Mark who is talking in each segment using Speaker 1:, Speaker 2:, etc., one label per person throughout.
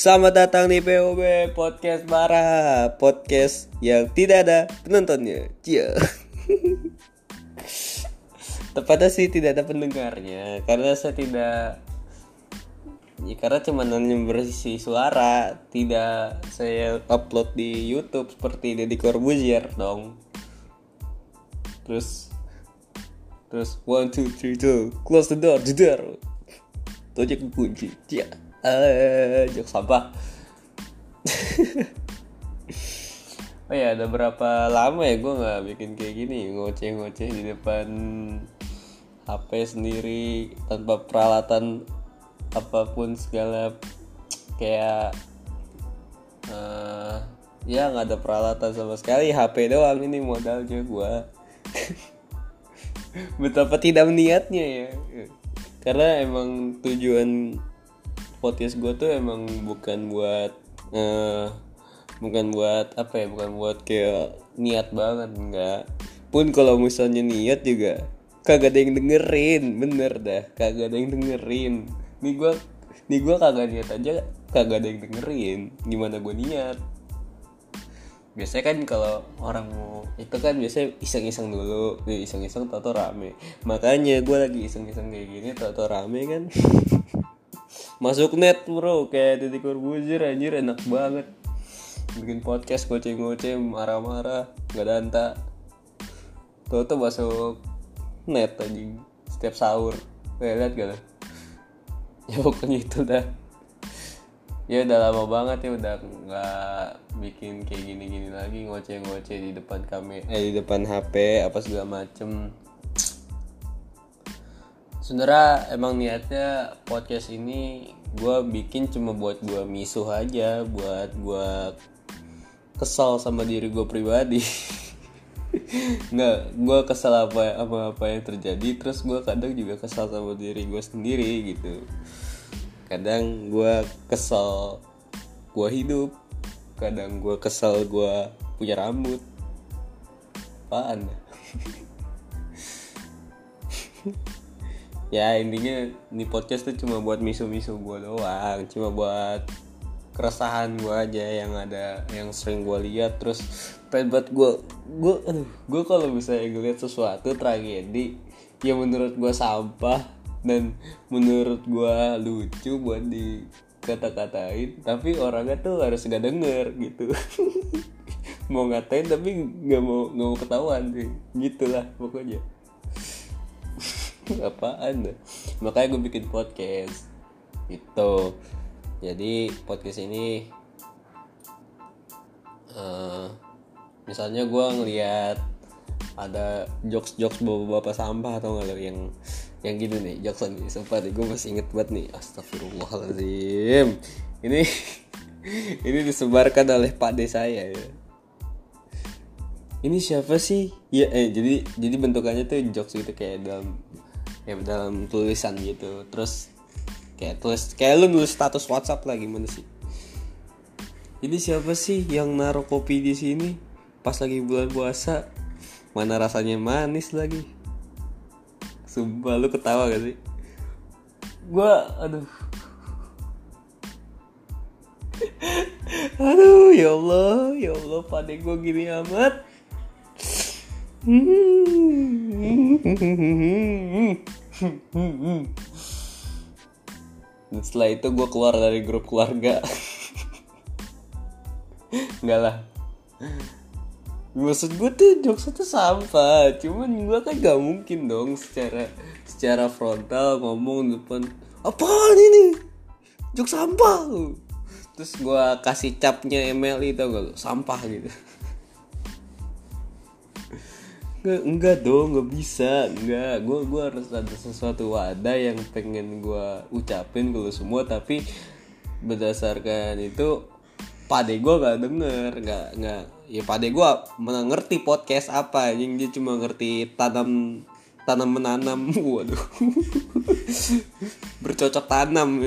Speaker 1: Selamat datang di POB Podcast Bara Podcast yang tidak ada penontonnya. Cia Tepatnya sih tidak ada pendengarnya Karena saya tidak ya, Karena cuma berisi suara Tidak saya upload di Youtube Seperti Deddy Corbuzier dong. Terus Terus one two three two close the door Tuh aja kunci Cia eh jok sampah. Oh ya ada berapa lama ya gue nggak bikin kayak gini? Ngoceh-ngoceh di depan HP sendiri tanpa peralatan apa pun segala. Kayak uh, ya nggak ada peralatan sama sekali. HP doang ini modalnya gue betapa tidak niatnya ya. Karena emang tujuan podcast gue tuh emang bukan buat uh, bukan buat apa ya bukan buat kayak niat banget enggak. Pun kalau misalnya niat juga kagak ada yang dengerin bener dah kagak ada yang dengerin. Nih gue nih gue kagak niat aja kagak ada yang dengerin gimana gue niat? Biasanya kan kalau orang mau itu kan biasanya iseng-iseng dulu iseng-iseng tau rame. Makanya gue lagi iseng-iseng kayak gini tau rame kan masuk net bro. Kayak Deddy Corbuzier anjir. Enak banget. Bikin podcast goceng-goceng marah-marah nggak danta tuh tuh masuk net anjing. Setiap sahur. Kayak lihat gak ya pokoknya itu dah. Ya udah lama banget ya udah nggak bikin kayak gini-gini lagi ngoceh-ngoceh di depan kami eh di depan HP apa segala macem sebenarnya emang niatnya podcast ini gue bikin cuma buat gue misuh aja buat gue kesal sama diri gue pribadi. Nggak gue kesal apa apa apa yang terjadi terus gue kadang juga kesal sama diri gue sendiri gitu. Kadang gue kesal gue hidup kadang gue kesal gue punya rambut. Apaan ya intinya di podcast tuh cuma buat misu-misu gue doang. Cuma buat keresahan gue aja yang ada yang sering gue lihat. Terus pengen gue gue aduh gue kalau misalnya ngeliat sesuatu tragedi yang menurut gue sampah. Dan menurut gue lucu buat di kata-katain tapi orangnya tuh harus gak denger gitu. Mau ngatain tapi nggak mau nggak mau ketahuan sih. Gitulah pokoknya apaan makanya gue bikin podcast. Itu jadi podcast ini uh, misalnya gue ngeliat ada jokes jokes bapak bapak sampah atau nggak yang yang gitu nih jokes nih sempat gue masih inget banget nih. Astagfirullahaladzim. Ini ini disebarkan oleh pak de saya ya. Ini siapa sih? Ya eh jadi jadi bentukannya tuh jokes gitu kayak dalam ya dalam tulisan gitu. Terus kayak tulis kayak lu nulis status WhatsApp lah gimana sih? Ini siapa sih yang naruh kopi di sini? Pas lagi bulan puasa mana rasanya manis lagi? Sumpah lu ketawa gak sih? Gua aduh. Aduh ya Allah ya Allah pada gue gini amat dan setelah itu gue keluar dari grup keluarga. Enggak lah. Maksud gue tuh jokes itu sampah. Cuman gue kan gak mungkin dong secara secara frontal ngomong depan Apaan ini? Jokes sampah Terus gue kasih capnya email itu gak Sampah gitu Enggak, enggak dong, nggak bisa, enggak. Gue gua harus ada sesuatu wadah yang pengen gue ucapin ke lu semua, tapi berdasarkan itu pade gue gak denger, nggak nggak. Ya pade gue mengerti podcast apa, yang dia cuma ngerti tanam tanam menanam, waduh, bercocok tanam,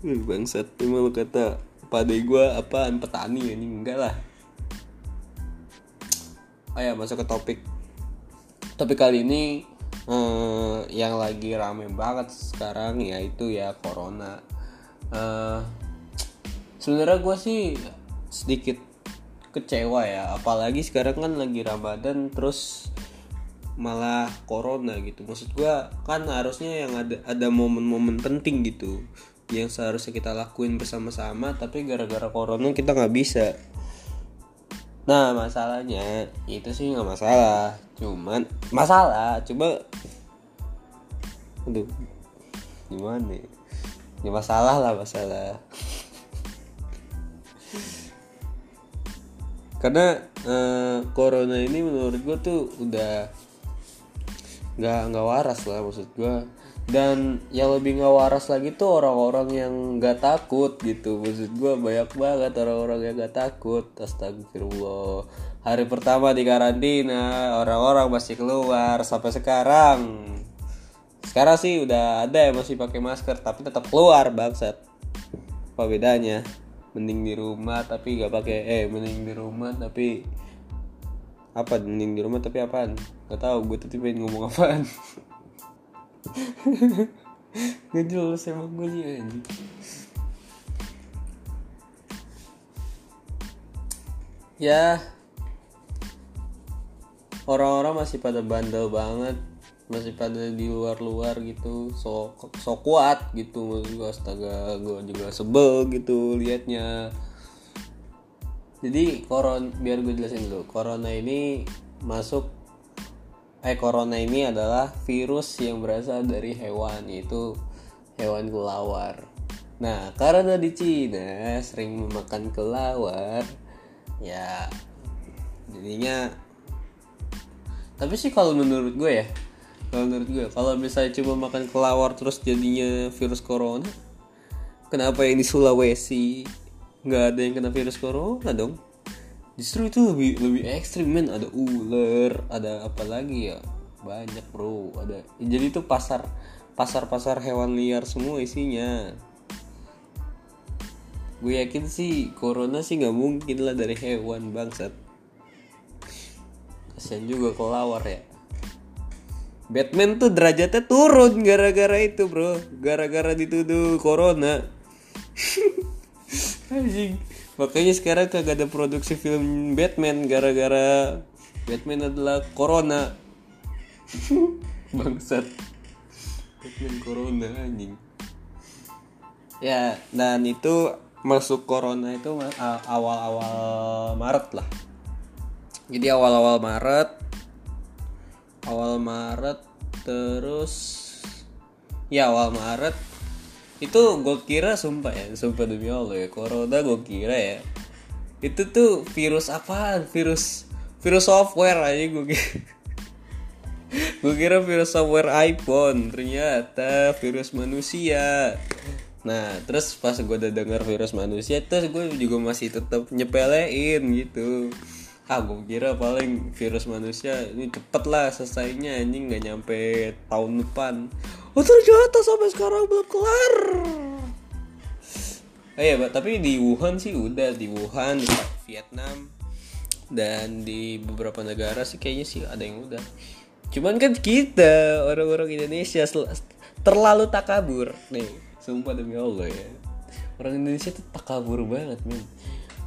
Speaker 1: bangsat. Emang kata pade gue apaan petani ini enggak lah. Oh ya masuk ke topik tapi kali ini eh, yang lagi rame banget sekarang yaitu ya corona. Eh, sebenarnya gue sih sedikit kecewa ya. Apalagi sekarang kan lagi ramadan terus malah corona gitu. Maksud gue kan harusnya yang ada ada momen-momen penting gitu yang seharusnya kita lakuin bersama-sama tapi gara-gara corona kita nggak bisa nah masalahnya itu sih nggak masalah. Cuman masalah coba aduh gimana ya? ya masalah lah masalah. Karena eh, corona ini menurut gue tuh udah nggak nggak waras lah maksud gue dan yang lebih nggak waras lagi tuh orang-orang yang nggak takut gitu. Maksud gue banyak banget orang-orang yang nggak takut. Astagfirullah. Hari pertama di karantina orang-orang masih keluar sampai sekarang. Sekarang sih udah ada yang masih pakai masker tapi tetap keluar bangsat. Apa bedanya? Mending di rumah tapi gak pakai eh mending di rumah tapi apa? Mending di rumah tapi apaan? Gak tahu gue tuh pengen ngomong apaan gak jelas emang gue sih anjing. Ya. Orang-orang masih pada bandel banget. Masih pada di luar-luar gitu. So so kuat gitu gue astaga gue juga sebel gitu liatnya. Jadi koron biar gue jelasin dulu. Corona ini masuk eh corona ini adalah virus yang berasal dari hewan yaitu hewan kelawar. Nah karena di Cina sering memakan kelawar ya jadinya tapi sih kalau menurut gue ya kalau menurut gue kalau misalnya cuma makan kelawar terus jadinya virus corona kenapa yang di Sulawesi nggak ada yang kena virus corona dong justru itu lebih lebih ekstrim men. Ada ular ada apa lagi ya? Banyak bro. Ada jadi itu pasar pasar pasar hewan liar semua isinya. Gue yakin sih corona sih nggak mungkin lah dari hewan bangsat. Kasian juga kelawar ya. Batman tuh derajatnya turun gara-gara itu bro. Gara-gara dituduh corona. Anjing Makanya sekarang kagak ada produksi film Batman Gara-gara Batman adalah corona. Bangsat. Batman corona anjing. Ya dan itu masuk corona itu awal-awal Maret lah. Jadi awal-awal Maret awal Maret terus ya awal Maret itu gue kira sumpah ya sumpah demi Allah ya corona gue kira ya itu tuh virus apaan? Virus virus software aja gue kira. Gue kira virus software iPhone ternyata virus manusia. Nah terus pas gue udah denger virus manusia terus gue juga masih tetap nyepelein gitu. Ah gue kira paling virus manusia ini cepet lah selesainya anjing nggak nyampe tahun depan oh ternyata sampai sekarang belum kelar. Oh iya tapi di Wuhan sih udah. Di Wuhan di Vietnam dan di beberapa negara sih kayaknya sih ada yang udah. Cuman kan kita orang-orang Indonesia terlalu takabur. Nih sumpah demi Allah ya. Orang Indonesia tuh takabur banget men.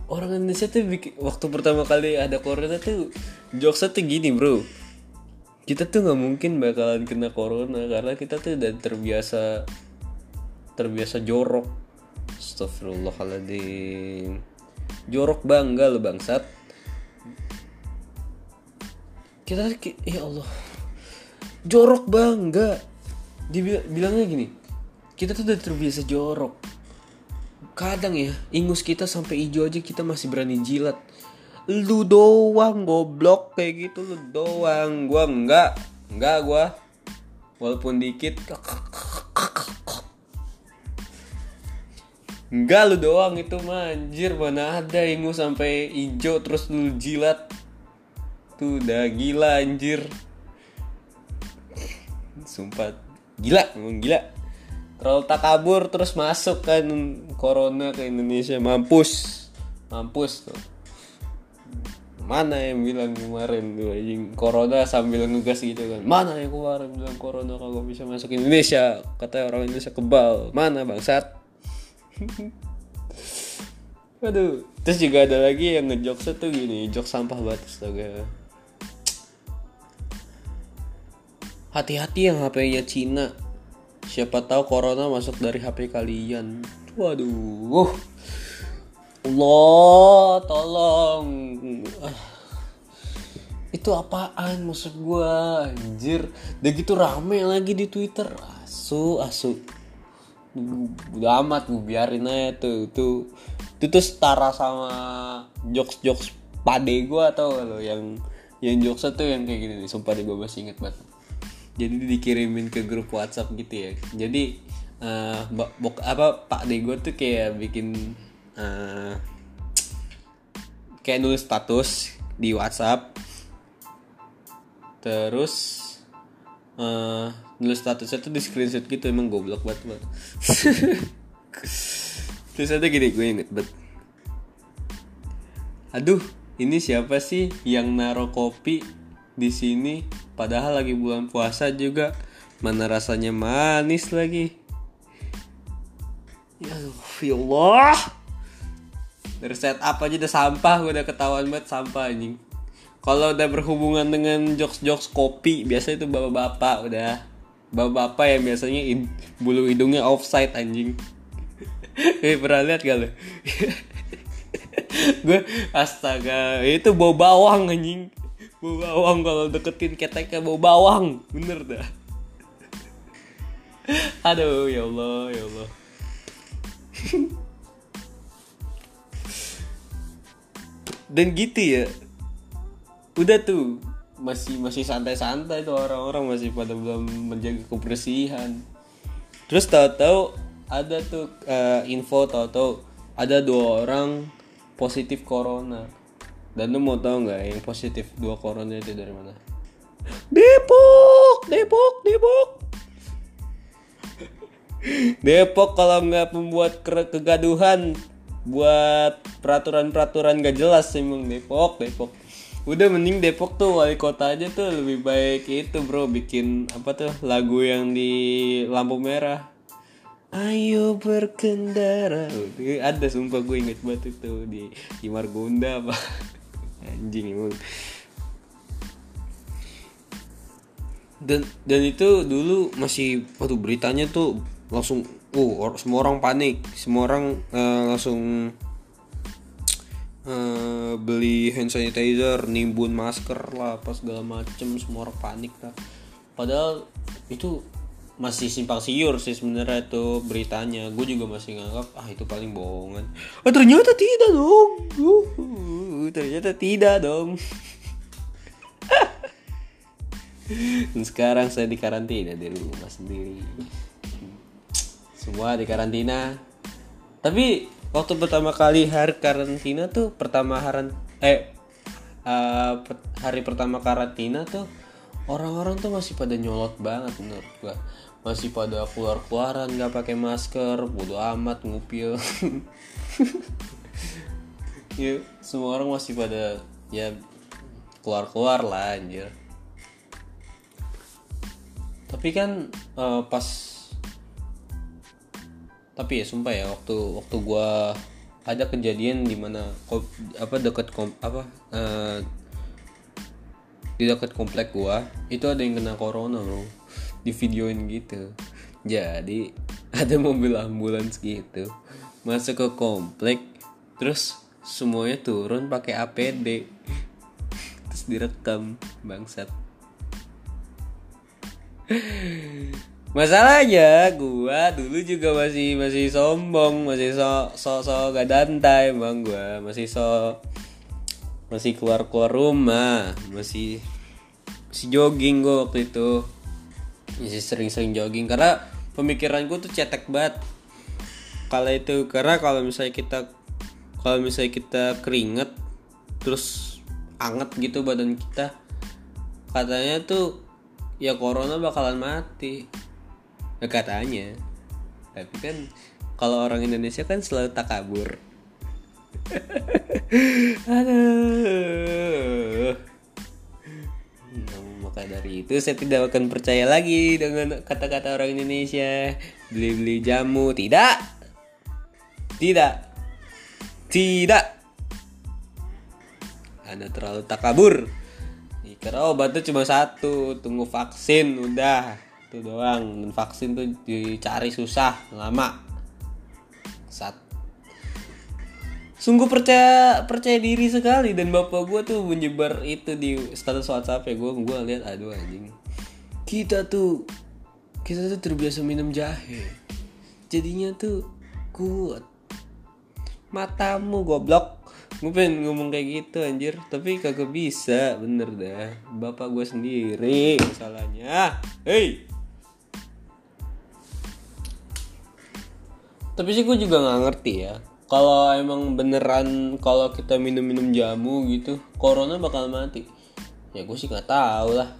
Speaker 1: Orang Indonesia tuh waktu pertama kali ada corona tuh jokesnya tuh gini bro kita tuh nggak mungkin bakalan kena corona karena kita tuh udah terbiasa terbiasa jorok. Astagfirullahaladzim jorok bangga lo bangsat. Kita ya Allah. Jorok bangga. Dibilangnya gini kita tuh udah terbiasa jorok. Kadang ya ingus kita sampai hijau aja kita masih berani jilat lu doang goblok kayak gitu lu doang. Gua enggak enggak gua. Walaupun dikit. Enggak lu doang. Itu manjir mana ada ingus sampai hijau terus lu jilat. Tuh udah gila anjir. Sumpah. Gila ngomong gila. Terlalu takabur terus masuk kan corona ke Indonesia. Mampus. Mampus tuh mana yang bilang kemarin tuh anjing? Corona sambil ngegas gitu kan. Mana yang kemarin bilang corona kagak bisa masuk Indonesia? Kata orang Indonesia kebal. Mana bangsat? Aduh. Terus juga ada lagi yang ngejokes tuh gini jok sampah banget astaga. Hati-hati yang HP-nya Cina. Siapa tahu corona masuk dari HP kalian. Waduh Allah tolong. Itu apaan maksud gua anjir? Udah gitu rame lagi di Twitter. Asu asu. Udah amat gue biarin aja tuh tuh. Itu tuh setara sama jokes jokes pade gue atau lo? Yang yang jokes tuh yang kayak gini nih sumpah deh gue masih inget banget. Jadi dikirimin ke grup WhatsApp gitu ya. Jadi bok bok- apa pak de gue tuh kayak bikin eh kayak nulis status di WhatsApp. Terus eh nulis statusnya tuh di screenshot gitu emang goblok banget banget terus ada gini gue inget banget aduh ini siapa sih yang naro kopi di sini? Padahal lagi bulan puasa juga. Mana rasanya manis lagi. Ya Allah dari setup aja udah sampah gue udah ketahuan banget sampah anjing. Kalau udah berhubungan dengan jokes-jokes kopi biasa itu bapak-bapak udah. Bapak-bapak yang biasanya id- bulu hidungnya offside anjing. Eh pernah lihat gak lo gue astaga itu bau bawang anjing. Bau bawang kalau deketin keteknya bau bawang bener dah. Aduh ya Allah ya Allah dan gitu ya. Udah tuh masih masih santai-santai tuh orang-orang masih pada belum menjaga kebersihan. Terus tahu-tahu ada tuh eh, info tahu-tahu ada dua orang positif corona. Dan lu mau tahu nggak yang positif dua corona itu dari mana? Depok Depok Depok. Depok kalau nggak membuat ke- kegaduhan buat peraturan-peraturan gak jelas emang Depok Depok. Udah mending Depok tuh wali kota aja tuh lebih baik itu bro. Bikin apa tuh lagu yang di lampu merah. Ayo berkendara. Ada sumpah gue inget banget itu di di Margonda apa. Anjing emang dan dan itu dulu masih waduh beritanya tuh langsung uh semua orang panik. Semua orang eh, langsung eh, beli hand sanitizer nimbun masker lah apa segala macem. Semua orang panik lah. Padahal itu masih simpang siur sih sebenarnya itu beritanya. Gue juga masih nganggap ah itu paling bohongan. Oh ternyata tidak dong. Uh, ternyata tidak dong. Dan sekarang saya di karantina di rumah sendiri semua di karantina. Tapi waktu pertama kali hari karantina tuh pertama hari eh per- hari pertama karantina tuh orang-orang tuh masih pada nyolot banget menurut gua. Masih pada keluar-keluaran nggak pakai masker bodo amat ngupil. Ya semua orang masih pada ya keluar-keluar lah anjir. Tapi kan eh, pas tapi ya sumpah ya waktu waktu gua ada kejadian di mana apa deket kom, apa eh, di dekat komplek gua itu ada yang kena corona bro. Di videoin gitu. Jadi ada mobil ambulans gitu. Masuk ke komplek terus semuanya turun pakai APD terus direkam bangsat Masalahnya gua dulu juga masih masih sombong, masih so so, so gak dantai emang gua, masih so masih keluar keluar rumah, masih masih jogging gua waktu itu. Masih sering-sering jogging karena pemikiran gua tuh cetek banget. Kalau itu karena kalau misalnya kita kalau misalnya kita keringet terus anget gitu badan kita katanya tuh ya corona bakalan mati katanya. Tapi kan kalau orang Indonesia kan selalu takabur. Aduh. Nah, maka dari itu saya tidak akan percaya lagi dengan kata-kata orang Indonesia. Beli-beli jamu tidak. Tidak. Tidak. Anda terlalu takabur. Karena obatnya cuma satu, tunggu vaksin udah itu doang. Dan vaksin tuh dicari susah, lama. Sat. Sungguh percaya percaya diri sekali. Dan bapak gue tuh menyebar itu di status WhatsApp ya. Gue gue lihat aduh anjing. Kita tuh kita tuh terbiasa minum jahe. Jadinya tuh kuat. Matamu goblok. Gue pengen ngomong kayak gitu anjir. Tapi kagak bisa. Bener dah. Bapak gue sendiri masalahnya. Hei tapi sih gue juga nggak ngerti ya. Kalau emang beneran kalau kita minum-minum jamu gitu corona bakal mati. Ya gue sih nggak tahu lah.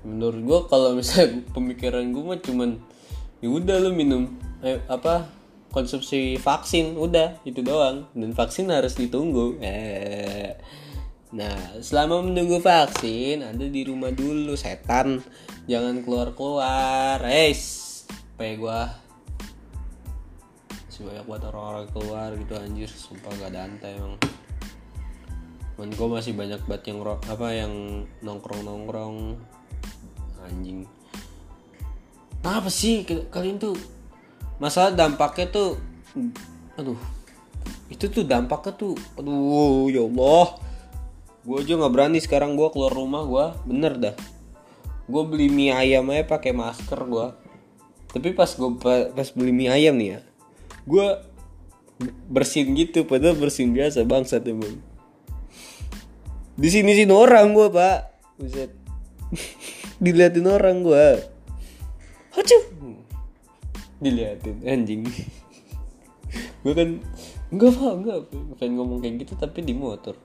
Speaker 1: Menurut gue kalau misalnya pemikiran gue mah cuman ya udah lu minum eh, apa konsumsi vaksin udah itu doang. Dan vaksin harus ditunggu. Eh. Nah selama menunggu vaksin ada di rumah dulu setan. Jangan keluar keluar eh supaya gue sebanyak buat orang-orang keluar gitu anjir. Sumpah gak ada antai emang. Men gue masih banyak banget yang apa yang nongkrong nongkrong anjing. Apa sih? Kalian tuh masalah dampaknya tuh aduh. Itu tuh dampaknya tuh aduh ya Allah. Gue aja nggak berani sekarang gue keluar rumah gue bener dah. Gue beli mie ayam aja pakai masker gue tapi pas gue pas beli mie ayam nih ya gue bersin gitu padahal bersin biasa bangsat emang. Di sini sini orang gue pak. Buset. Diliatin orang gue hacu. Diliatin anjing. Gue kan enggak pak enggak. Pengen ngomong kayak gitu tapi di motor.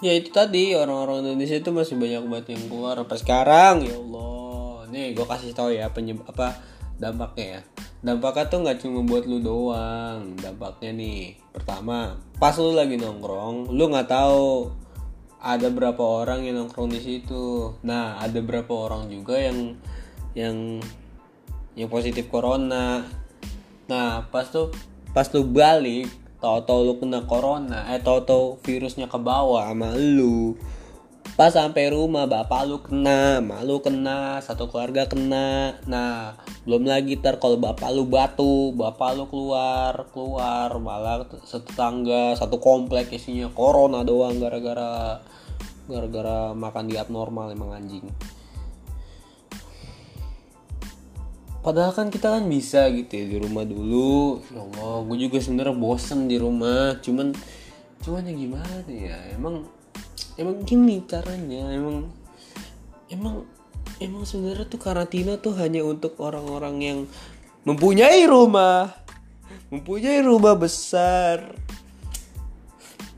Speaker 1: Ya itu tadi orang-orang Indonesia itu masih banyak banget yang keluar sampai sekarang ya Allah nih gue kasih tau ya penyebab apa dampaknya ya. Dampaknya tuh nggak cuma buat lu doang. Dampaknya nih pertama pas lu lagi nongkrong lu nggak tahu ada berapa orang yang nongkrong di situ. Nah ada berapa orang juga yang yang yang positif corona. Nah pas tuh pas lu balik tau-tau lu kena corona eh tau-tau virusnya ke bawah sama lu pas sampai rumah bapak lu kena mak lu kena satu keluarga kena nah belum lagi ter kalau bapak lu batu bapak lu keluar keluar malah satu tangga satu komplek isinya corona doang gara-gara gara-gara makan diet normal emang anjing Padahal kan kita kan bisa gitu ya di rumah dulu. Ya Allah, gue juga sebenarnya bosen di rumah. Cuman, cuman ya gimana ya? Emang emang gini caranya emang emang emang sebenarnya tuh karantina tuh hanya untuk orang-orang yang mempunyai rumah mempunyai rumah besar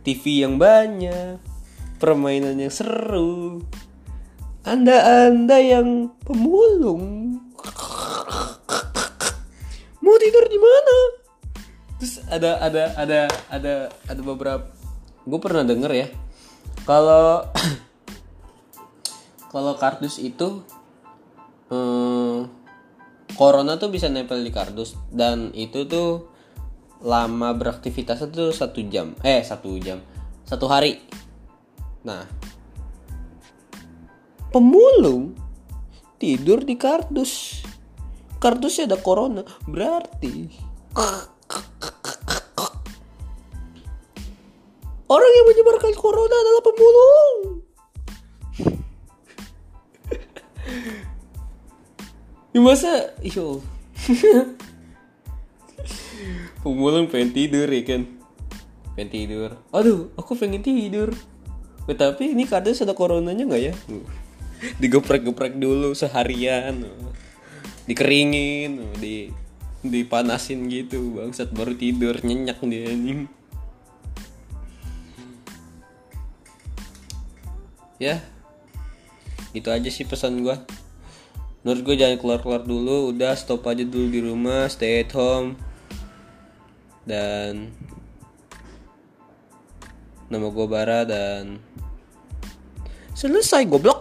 Speaker 1: TV yang banyak permainan yang seru anda anda yang pemulung. Mau tidur di mana? Terus ada ada ada ada ada beberapa gue pernah denger ya kalau kalau kardus itu hmm, corona tuh bisa nempel di kardus dan itu tuh lama beraktivitas itu satu jam. Eh satu jam. Satu hari. Nah. Pemulung tidur di kardus. Kardusnya ada corona berarti Orang yang menyebarkan corona adalah pemulung. ya masa, iyo. pemulung pengen tidur ya kan? Pengen tidur. Aduh, aku pengen tidur. Tapi ini kadang ada coronanya nggak ya? Digeprek-geprek dulu seharian. Dikeringin, di dipanasin gitu bangsat baru tidur nyenyak dia anjing ya. Itu aja sih pesan gue menurut gue jangan keluar-keluar dulu. Udah stop aja dulu di rumah stay at home. Dan nama gue Bara dan selesai goblok